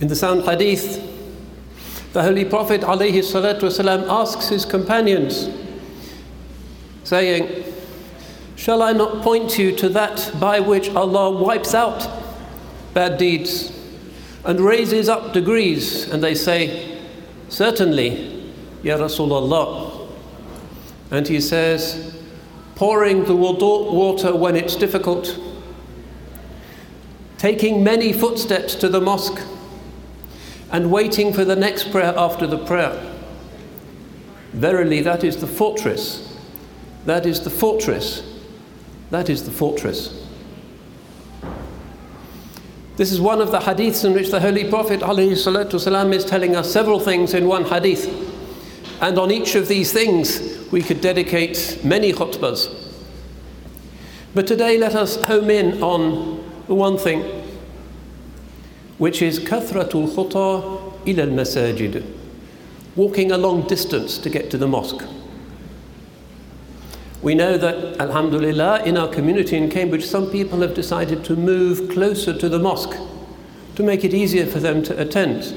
In the sound hadith, the Holy Prophet والسلام, asks his companions, saying, Shall I not point you to that by which Allah wipes out bad deeds and raises up degrees? And they say, Certainly, Ya Rasulullah. And he says, pouring the water when it's difficult, taking many footsteps to the mosque, and waiting for the next prayer after the prayer. Verily, that is the fortress. That is the fortress that is the fortress. This is one of the hadiths in which the Holy Prophet ﷺ is telling us several things in one hadith. And on each of these things, we could dedicate many khutbahs. But today, let us home in on one thing, which is kathratul khuta ila al-masajid, walking a long distance to get to the mosque. We know that, alhamdulillah, in our community in Cambridge, some people have decided to move closer to the mosque to make it easier for them to attend.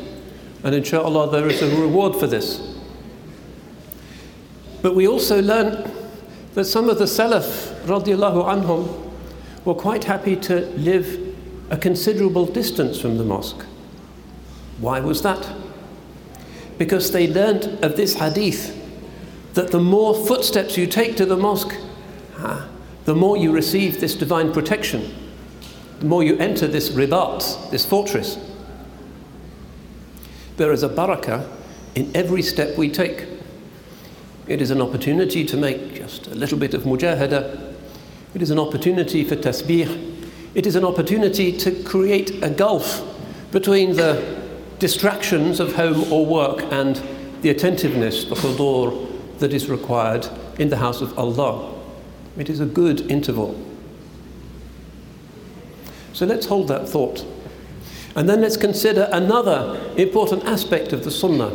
And inshallah, there is a reward for this. But we also learn that some of the Salaf, radiallahu anhum, were quite happy to live a considerable distance from the mosque. Why was that? Because they learnt of this hadith that the more footsteps you take to the mosque, the more you receive this divine protection, the more you enter this ribat, this fortress. There is a barakah in every step we take. It is an opportunity to make just a little bit of mujahada. It is an opportunity for tasbih. It is an opportunity to create a gulf between the distractions of home or work and the attentiveness, the hudur, that is required in the house of Allah. It is a good interval. So let's hold that thought. And then let's consider another important aspect of the Sunnah.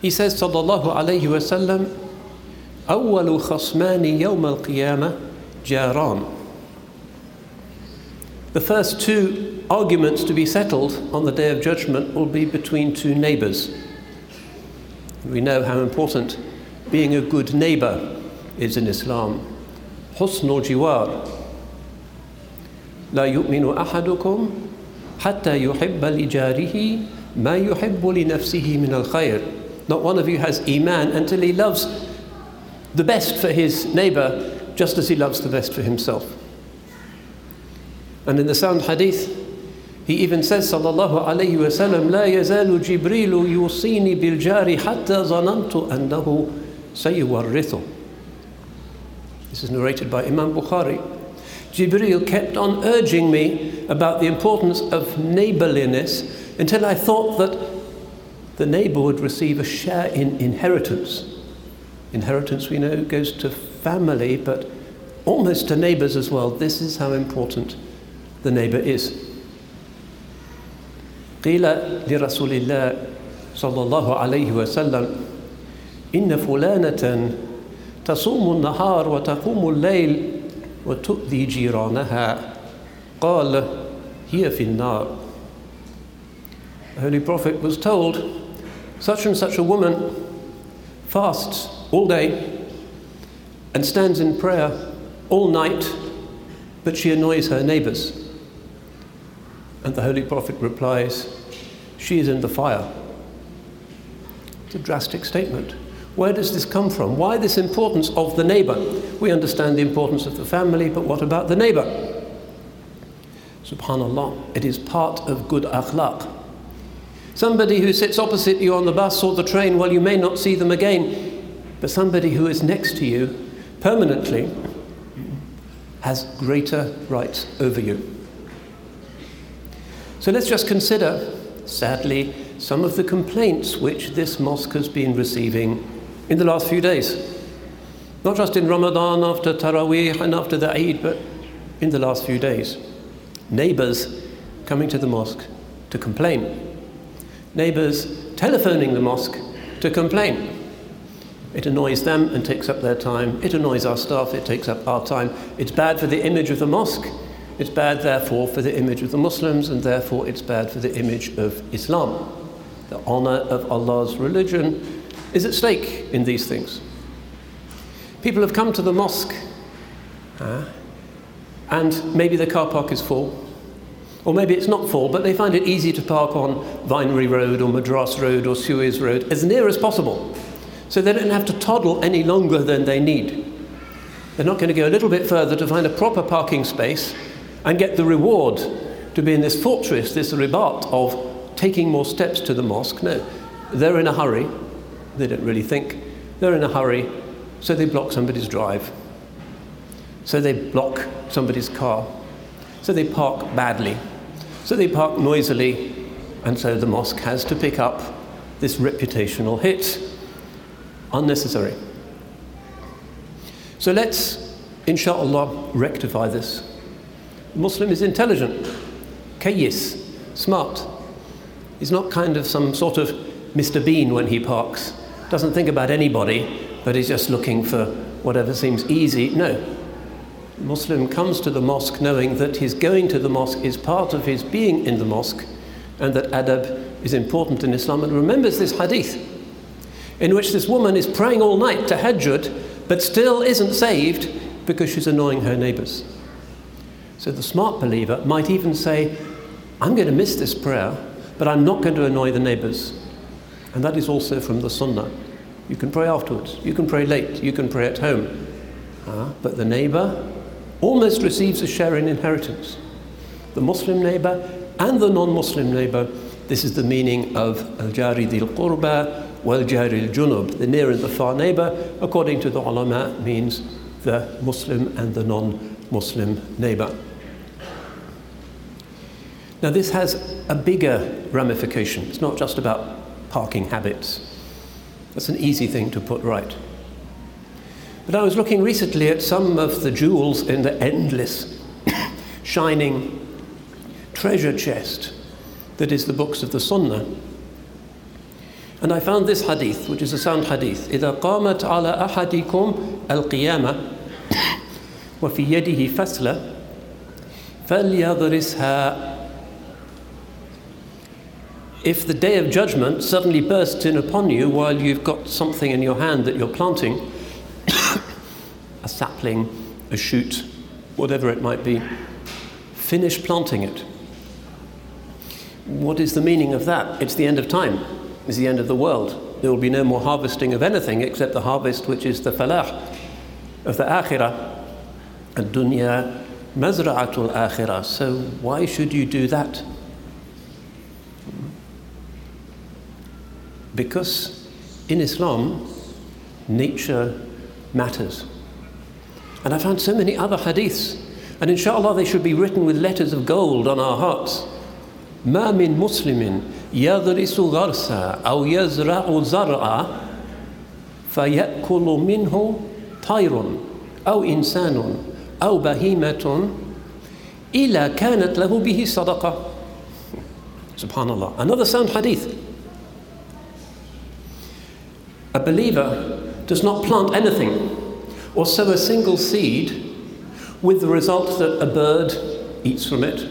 He says, Sallallahu Alaihi Wasallam, أول خصمان يوم القيامة جاران. The first two arguments to be settled on the Day of Judgment will be between two neighbors. We know how important being a good neighbor is in Islam. حسن الجوار لا يؤمن أحدكم حتى يحب لجاره ما يحب لنفسه من الخير. Not one of you has iman until he loves the best for his neighbor just as he loves the best for himself. And in the sound hadith, he even says, sallallahu alayhi wa sallam, لا يزال جبريل يوصيني بالجار حتى ظننت أنه سيورثه. This is narrated by Imam Bukhari. Jibreel kept on urging me about the importance of neighborliness until I thought that the neighbor would receive a share in inheritance. Inheritance, we know, goes to family, but almost to neighbors as well. This is how important the neighbor is. قيل لرسول الله صلى الله عليه وسلم إن فلانة تصوم النهار وتقوم الليل وتؤذي جيرانها قال هي في النار The Holy Prophet was told such and such a woman fasts all day and stands in prayer all night, but she annoys her neighbors. And the Holy Prophet replies, She is in the fire. It's a drastic statement. Where does this come from? Why this importance of the neighbor? We understand the importance of the family, but what about the neighbor? Subhanallah, it is part of good akhlaq. Somebody who sits opposite you on the bus or the train, well, you may not see them again, but somebody who is next to you permanently has greater rights over you. So let's just consider, sadly, some of the complaints which this mosque has been receiving in the last few days. Not just in Ramadan after Taraweeh and after the Eid, but in the last few days. Neighbors coming to the mosque to complain. Neighbors telephoning the mosque to complain. It annoys them and takes up their time. It annoys our staff, it takes up our time. It's bad for the image of the mosque It's bad, therefore, for the image of the Muslims, and therefore it's bad for the image of Islam. The honor of Allah's religion is at stake in these things. People have come to the mosque, uh, and maybe the car park is full, or maybe it's not full, but they find it easy to park on Vinery Road or Madras Road or Suez Road as near as possible, so they don't have to toddle any longer than they need. They're not going to go a little bit further to find a proper parking space and get the reward to be in this fortress, this ribat of taking more steps to the mosque. No, they're in a hurry. They don't really think. They're in a hurry, so they block somebody's drive. So they block somebody's car. So they park badly. So they park noisily, and so the mosque has to pick up this reputational hit. Unnecessary. So let's, inshallah, rectify this. Muslim is intelligent, kayis, smart. He's not kind of some sort of Mr. Bean when he parks. Doesn't think about anybody, but he's just looking for whatever seems easy. No. Muslim comes to the mosque knowing that his going to the mosque is part of his being in the mosque and that adab is important in Islam and remembers this hadith in which this woman is praying all night to tahajjud but still isn't saved because she's annoying her neighbors. So the smart believer might even say, I'm going to miss this prayer, but I'm not going to annoy the neighbors. And that is also from the Sunnah. You can pray afterwards, you can pray late, you can pray at home. Uh, but the neighbor almost receives a share in inheritance. The Muslim neighbor and the non Muslim neighbor, this is the meaning of al jari dil qurba wal jari al junub. The near and the far neighbor, according to the ulama, means the Muslim and the non Muslim neighbor. Now, this has a bigger ramification. It's not just about parking habits. That's an easy thing to put right. But I was looking recently at some of the jewels in the endless, shining treasure chest that is the books of the Sunnah. And I found this hadith, which is a sound hadith. إذا قامت على أحدكم القيامة وفي يده فسلة فليضرسها if the day of judgment suddenly bursts in upon you while you've got something in your hand that you're planting, a sapling, a shoot, whatever it might be, finish planting it. What is the meaning of that? It's the end of time, it's the end of the world. There will be no more harvesting of anything except the harvest which is the falah of the akhirah, dunya mazra'atul akhirah. So why should you do that? Because in Islam, nature matters. And I found so many other hadiths, and inshallah they should be written with letters of gold on our hearts. ما من مسلم يغرس غرسا أو يزرع زرعا فيأكل منه طير أو إنسان أو بهيمة إلا كانت له به صدقة Subhanallah. Another sound hadith. A believer does not plant anything or sow a single seed with the result that a bird eats from it,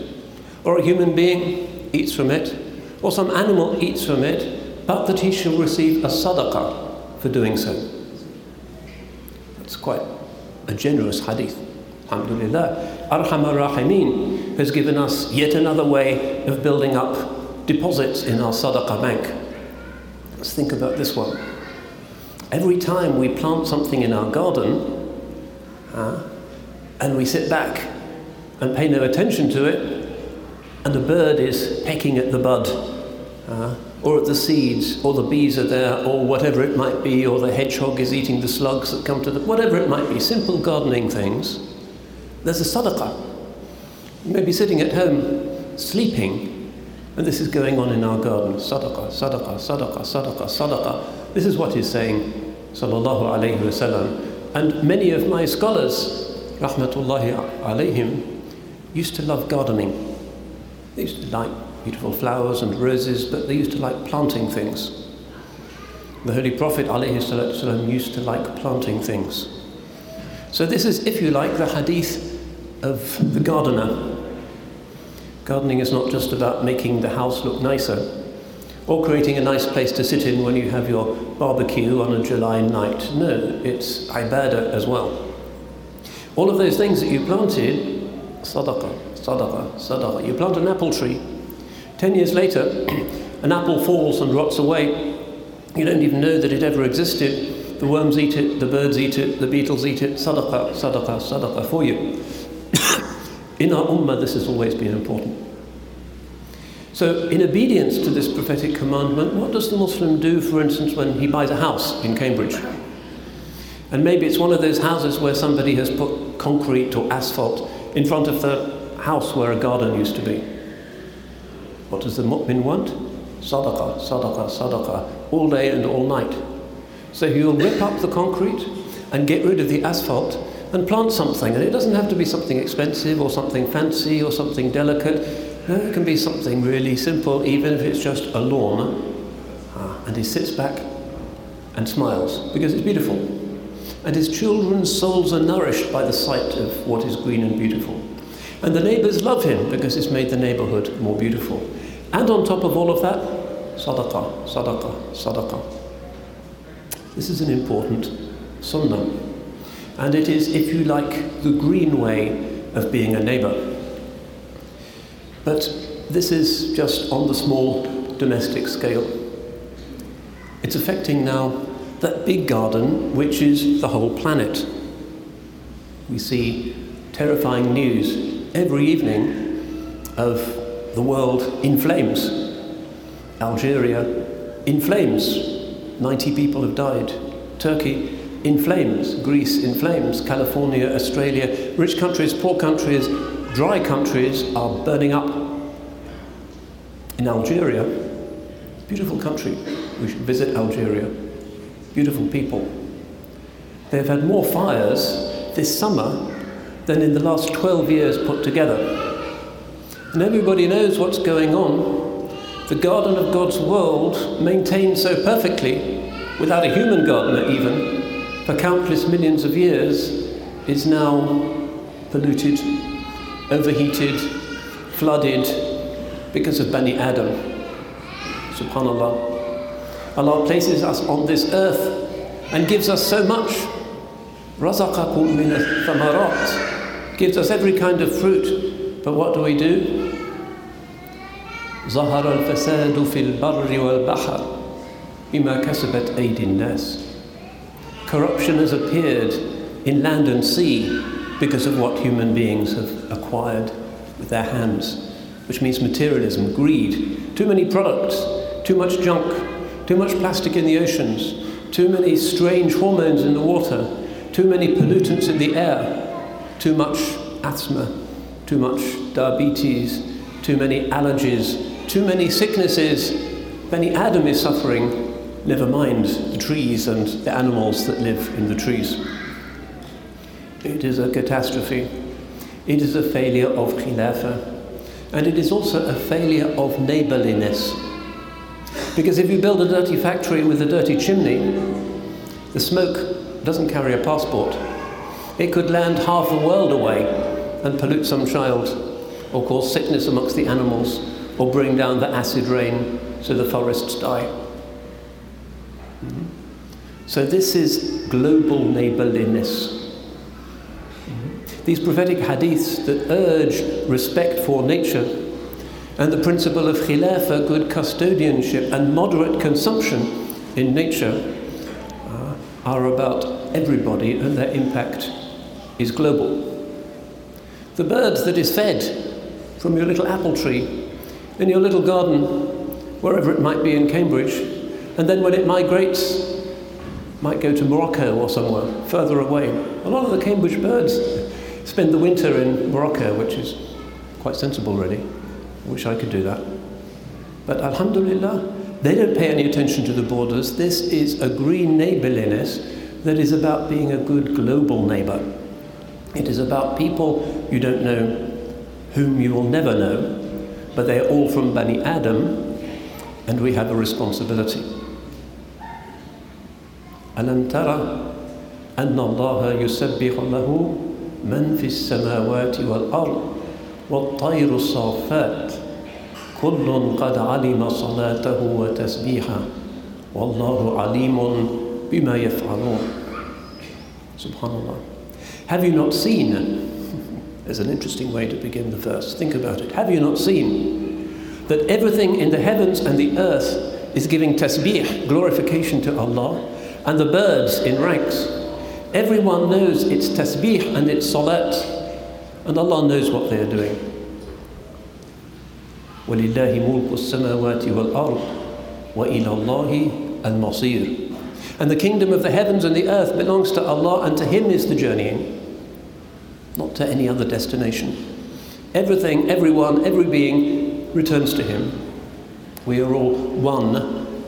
or a human being eats from it, or some animal eats from it, but that he shall receive a sadaqah for doing so. That's quite a generous hadith. Alhamdulillah. Arhamar Rahimin has given us yet another way of building up deposits in our sadaqah bank. Let's think about this one. Every time we plant something in our garden uh, and we sit back and pay no attention to it, and a bird is pecking at the bud, uh, or at the seeds, or the bees are there, or whatever it might be, or the hedgehog is eating the slugs that come to the whatever it might be, simple gardening things, there's a sadaqah. You may be sitting at home sleeping, and this is going on in our garden. Sadaqah, sadaqah, sadaqah, sadaqah, sadaqah. This is what he's saying sallallahu alayhi wasallam. And many of my scholars, rahmatullahi alayhim, used to love gardening. They used to like beautiful flowers and roses, but they used to like planting things. The Holy Prophet ﷺ used to like planting things. So this is, if you like, the hadith of the gardener. Gardening is not just about making the house look nicer or creating a nice place to sit in when you have your barbecue on a July night. No, it's ibadah as well. All of those things that you planted, sadaqah, sadaqah, sadaqah. You plant an apple tree. Ten years later, an apple falls and rots away. You don't even know that it ever existed. The worms eat it, the birds eat it, the beetles eat it. Sadaqah, sadaqah, sadaqah for you. In our ummah, this has always been important. So, in obedience to this prophetic commandment, what does the Muslim do, for instance, when he buys a house in Cambridge? And maybe it's one of those houses where somebody has put concrete or asphalt in front of the house where a garden used to be. What does the mu'min want? Sadaqah, sadaqah, sadaqah, all day and all night. So he'll rip up the concrete and get rid of the asphalt and plant something. And it doesn't have to be something expensive or something fancy or something delicate. No, it can be something really simple, even if it's just a lawn. Ah, and he sits back and smiles because it's beautiful. And his children's souls are nourished by the sight of what is green and beautiful. And the neighbors love him because it's made the neighborhood more beautiful. And on top of all of that, sadaqah, sadaqah, sadaqah. This is an important sunnah. And it is, if you like, the green way of being a neighbor. But this is just on the small domestic scale. It's affecting now that big garden, which is the whole planet. We see terrifying news every evening of the world in flames. Algeria in flames. 90 people have died. Turkey in flames. Greece in flames. California, Australia, rich countries, poor countries, dry countries are burning up. In Algeria, beautiful country, we should visit Algeria. Beautiful people. They've had more fires this summer than in the last 12 years put together. And everybody knows what's going on. The garden of God's world, maintained so perfectly, without a human gardener even, for countless millions of years, is now polluted overheated, flooded because of Bani Adam. Subhanallah. Allah places us on this earth and gives us so much. Razaqakum min thamarat gives us every kind of fruit. But what do we do? ظهر الفساد في البر والبحر بما كسبت أيدي الناس. Corruption has appeared in land and sea because of what human beings have acquired with their hands, which means materialism, greed, too many products, too much junk, too much plastic in the oceans, too many strange hormones in the water, too many pollutants in the air, too much asthma, too much diabetes, too many allergies, too many sicknesses. Bani Adam is suffering, never mind the trees and the animals that live in the trees. It is a catastrophe. It is a failure of khilafah. And it is also a failure of neighborliness. Because if you build a dirty factory with a dirty chimney, the smoke doesn't carry a passport. It could land half the world away and pollute some child, or cause sickness amongst the animals, or bring down the acid rain so the forests die. Mm-hmm. So, this is global neighborliness. These prophetic hadiths that urge respect for nature and the principle of khilafah, good custodianship, and moderate consumption in nature uh, are about everybody and their impact is global. The bird that is fed from your little apple tree in your little garden, wherever it might be in Cambridge, and then when it migrates, might go to Morocco or somewhere further away. A lot of the Cambridge birds spend the winter in Morocco, which is quite sensible, really. I wish I could do that. But Alhamdulillah, they don't pay any attention to the borders. This is a green neighborliness that is about being a good global neighbor. It is about people you don't know, whom you will never know, but they are all from Bani Adam, and we have a responsibility. ألم ترى أن الله يسبح له من في السماوات والأرض والطير الصافات كل قد علم صلاته وتسبيحه والله عليم بما يفعلون Subhanallah. Have you not seen? There's an interesting way to begin the verse. Think about it. Have you not seen that everything in the heavens and the earth is giving tasbih, glorification to Allah, and the birds in ranks? Everyone knows it's tasbih and it's salat, and Allah knows what they are doing. ولله ملك السماوات والأرض وإلى الله المصير and the kingdom of the heavens and the earth belongs to Allah, and to Him is the journeying, not to any other destination. Everything, everyone, every being returns to Him. We are all one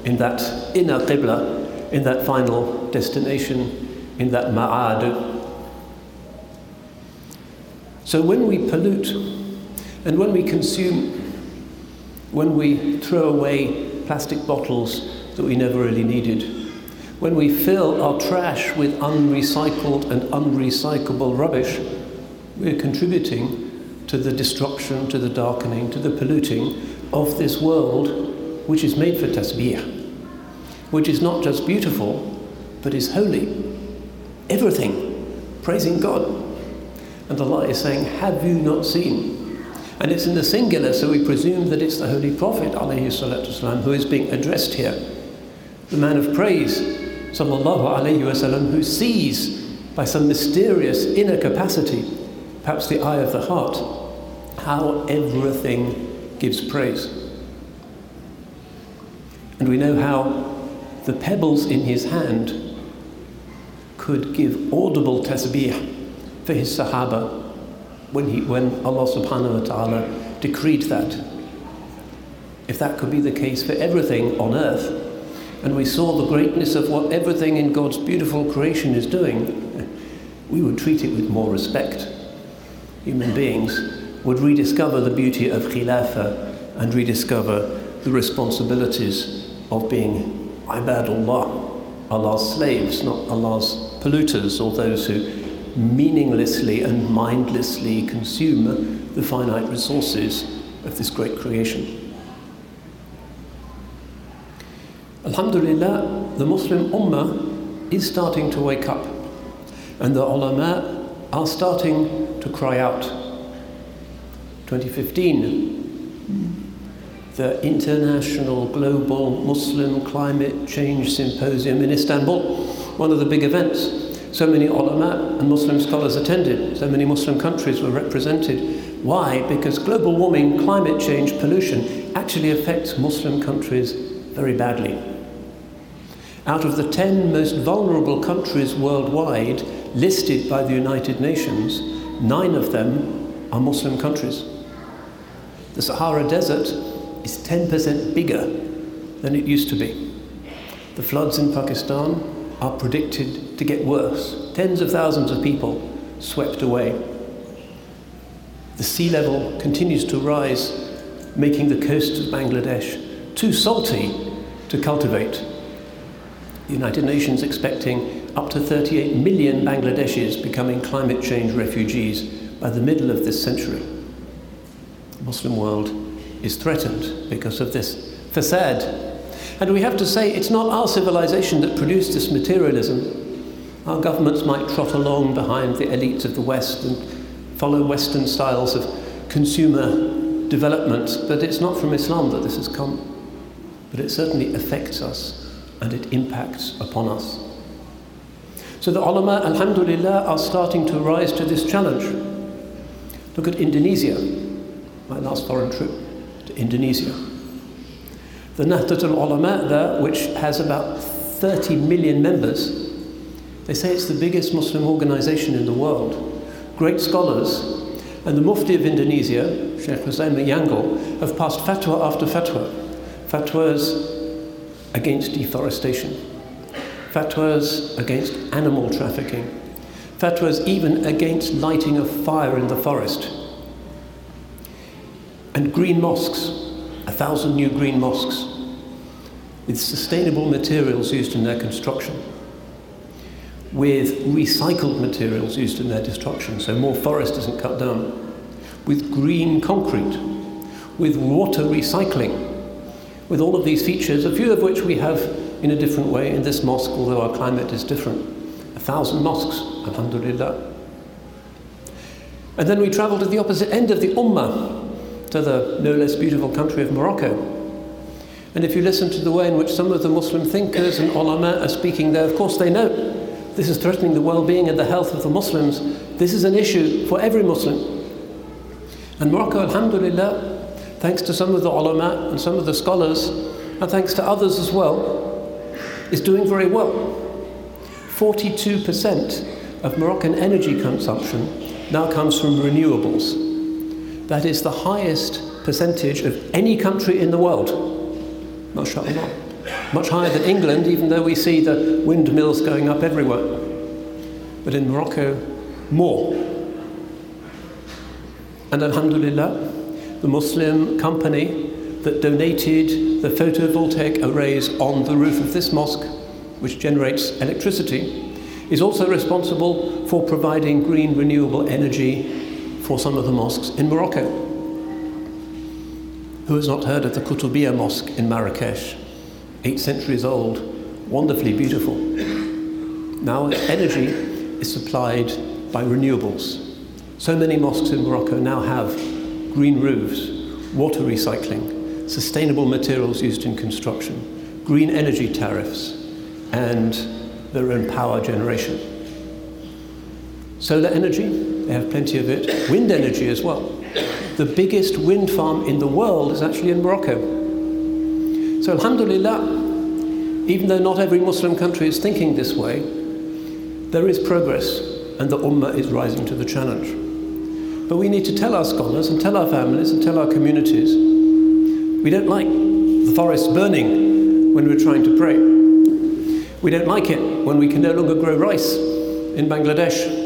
in that inner qibla, in that final destination, in that ma'ad. So when we pollute and when we consume, when we throw away plastic bottles that we never really needed, when we fill our trash with unrecycled and unrecyclable rubbish, we're contributing to the destruction, to the darkening, to the polluting of this world which is made for tasbih, which is not just beautiful, but is holy. Everything praising God. And Allah is saying, Have you not seen? And it's in the singular, so we presume that it's the Holy Prophet والسلام, who is being addressed here. The man of praise, sallallahu alayhi wasallam, who sees by some mysterious inner capacity, perhaps the eye of the heart, how everything gives praise. And we know how the pebbles in his hand could give audible tasbih for his Sahaba when, he, when Allah subhanahu wa ta'ala decreed that. If that could be the case for everything on earth, and we saw the greatness of what everything in God's beautiful creation is doing, we would treat it with more respect. Human beings would rediscover the beauty of khilafah and rediscover the responsibilities of being ibadullah, Allah's slaves, not Allah's polluters or those who meaninglessly and mindlessly consume the finite resources of this great creation. Alhamdulillah, the Muslim Ummah is starting to wake up, and the ulama are starting to cry out. 2015, the International Global Muslim Climate Change Symposium in Istanbul, one of the big events. So many ulama and Muslim scholars attended, so many Muslim countries were represented. Why? Because global warming, climate change, pollution actually affects Muslim countries very badly. Out of the 10 most vulnerable countries worldwide listed by the United Nations, nine of them are Muslim countries. The Sahara Desert is 10% bigger than it used to be. The floods in Pakistan are predicted to get worse. Tens of thousands of people swept away. The sea level continues to rise, making the coast of Bangladesh too salty to cultivate the United Nations expecting up to 38 million Bangladeshis becoming climate change refugees by the middle of this century. The Muslim world is threatened because of this fasad. And we have to say it's not our civilization that produced this materialism. Our governments might trot along behind the elites of the West and follow Western styles of consumer development, but it's not from Islam that this has come. But it certainly affects us and it impacts upon us. So the ulama, alhamdulillah, are starting to rise to this challenge. Look at Indonesia, my last foreign trip Indonesia. The Nahdlatul Ulama there, which has about 30 million members, they say it's the biggest Muslim organization in the world. Great scholars, and the Mufti of Indonesia, Sheikh Hussein Mayangel, have passed fatwa after fatwa. Fatwas against deforestation, fatwas against animal trafficking, fatwas even against lighting a fire in the forest, and green mosques, a thousand new green mosques with sustainable materials used in their construction, with recycled materials used in their destruction, so more forest isn't cut down, with green concrete, with water recycling, with all of these features, a few of which we have in a different way in this mosque, although our climate is different. A thousand mosques, alhamdulillah. And then we travel to the opposite end of the Ummah, to the no less beautiful country of Morocco. And if you listen to the way in which some of the Muslim thinkers and ulama are speaking there, of course they know this is threatening the well being and the health of the Muslims. This is an issue for every Muslim. And Morocco, alhamdulillah, thanks to some of the ulama and some of the scholars, and thanks to others as well, is doing very well. 42% of Moroccan energy consumption now comes from renewables. That is the highest percentage of any country in the world. Much higher than England, even though we see the windmills going up everywhere. But in Morocco, more. And Alhamdulillah, the Muslim company that donated the photovoltaic arrays on the roof of this mosque, which generates electricity, is also responsible for providing green renewable energy for some of the mosques in Morocco. Who has not heard of the Kutubiyya Mosque in Marrakesh? Eight centuries old, wonderfully beautiful. Now its energy is supplied by renewables. So many mosques in Morocco now have green roofs, water recycling, sustainable materials used in construction, green energy tariffs, and their own power generation. Solar energy, they have plenty of it. Wind energy as well. The biggest wind farm in the world is actually in Morocco. So, Alhamdulillah, even though not every Muslim country is thinking this way, there is progress and the Ummah is rising to the challenge. But we need to tell our scholars and tell our families and tell our communities we don't like the forests burning when we're trying to pray. We don't like it when we can no longer grow rice in Bangladesh.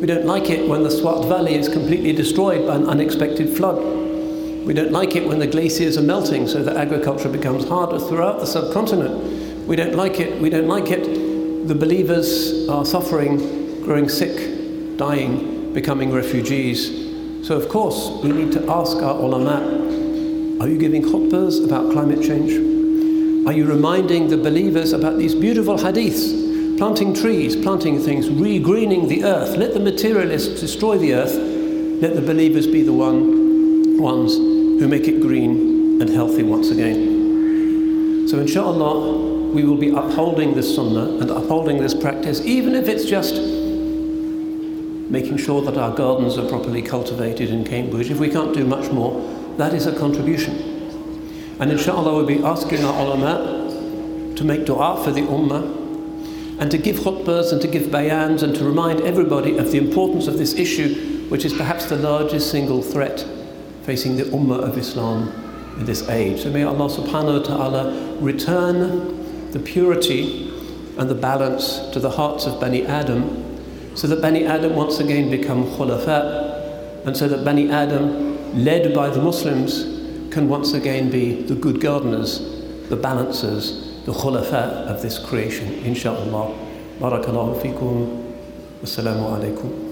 We don't like it when the Swat Valley is completely destroyed by an unexpected flood. We don't like it when the glaciers are melting so that agriculture becomes harder throughout the subcontinent. We don't like it, we don't like it. The believers are suffering, growing sick, dying, becoming refugees. So, of course, we need to ask our ulama are you giving khutbahs about climate change? Are you reminding the believers about these beautiful hadiths? Planting trees, planting things, re-greening the earth. Let the materialists destroy the earth. Let the believers be the one, ones who make it green and healthy once again. So, inshallah, we will be upholding this sunnah and upholding this practice, even if it's just making sure that our gardens are properly cultivated in Cambridge. If we can't do much more, that is a contribution. And inshallah, we'll be asking our ulama to make dua for the ummah and to give khutbahs and to give bayans and to remind everybody of the importance of this issue, which is perhaps the largest single threat facing the ummah of Islam in this age. So may Allah subhanahu wa ta'ala return the purity and the balance to the hearts of Bani Adam so that Bani Adam once again become khulafa, and so that Bani Adam, led by the Muslims, can once again be the good gardeners, the balancers, the khulafa of this creation, inshallah. Barakallahu fikum. Wassalamu alaikum.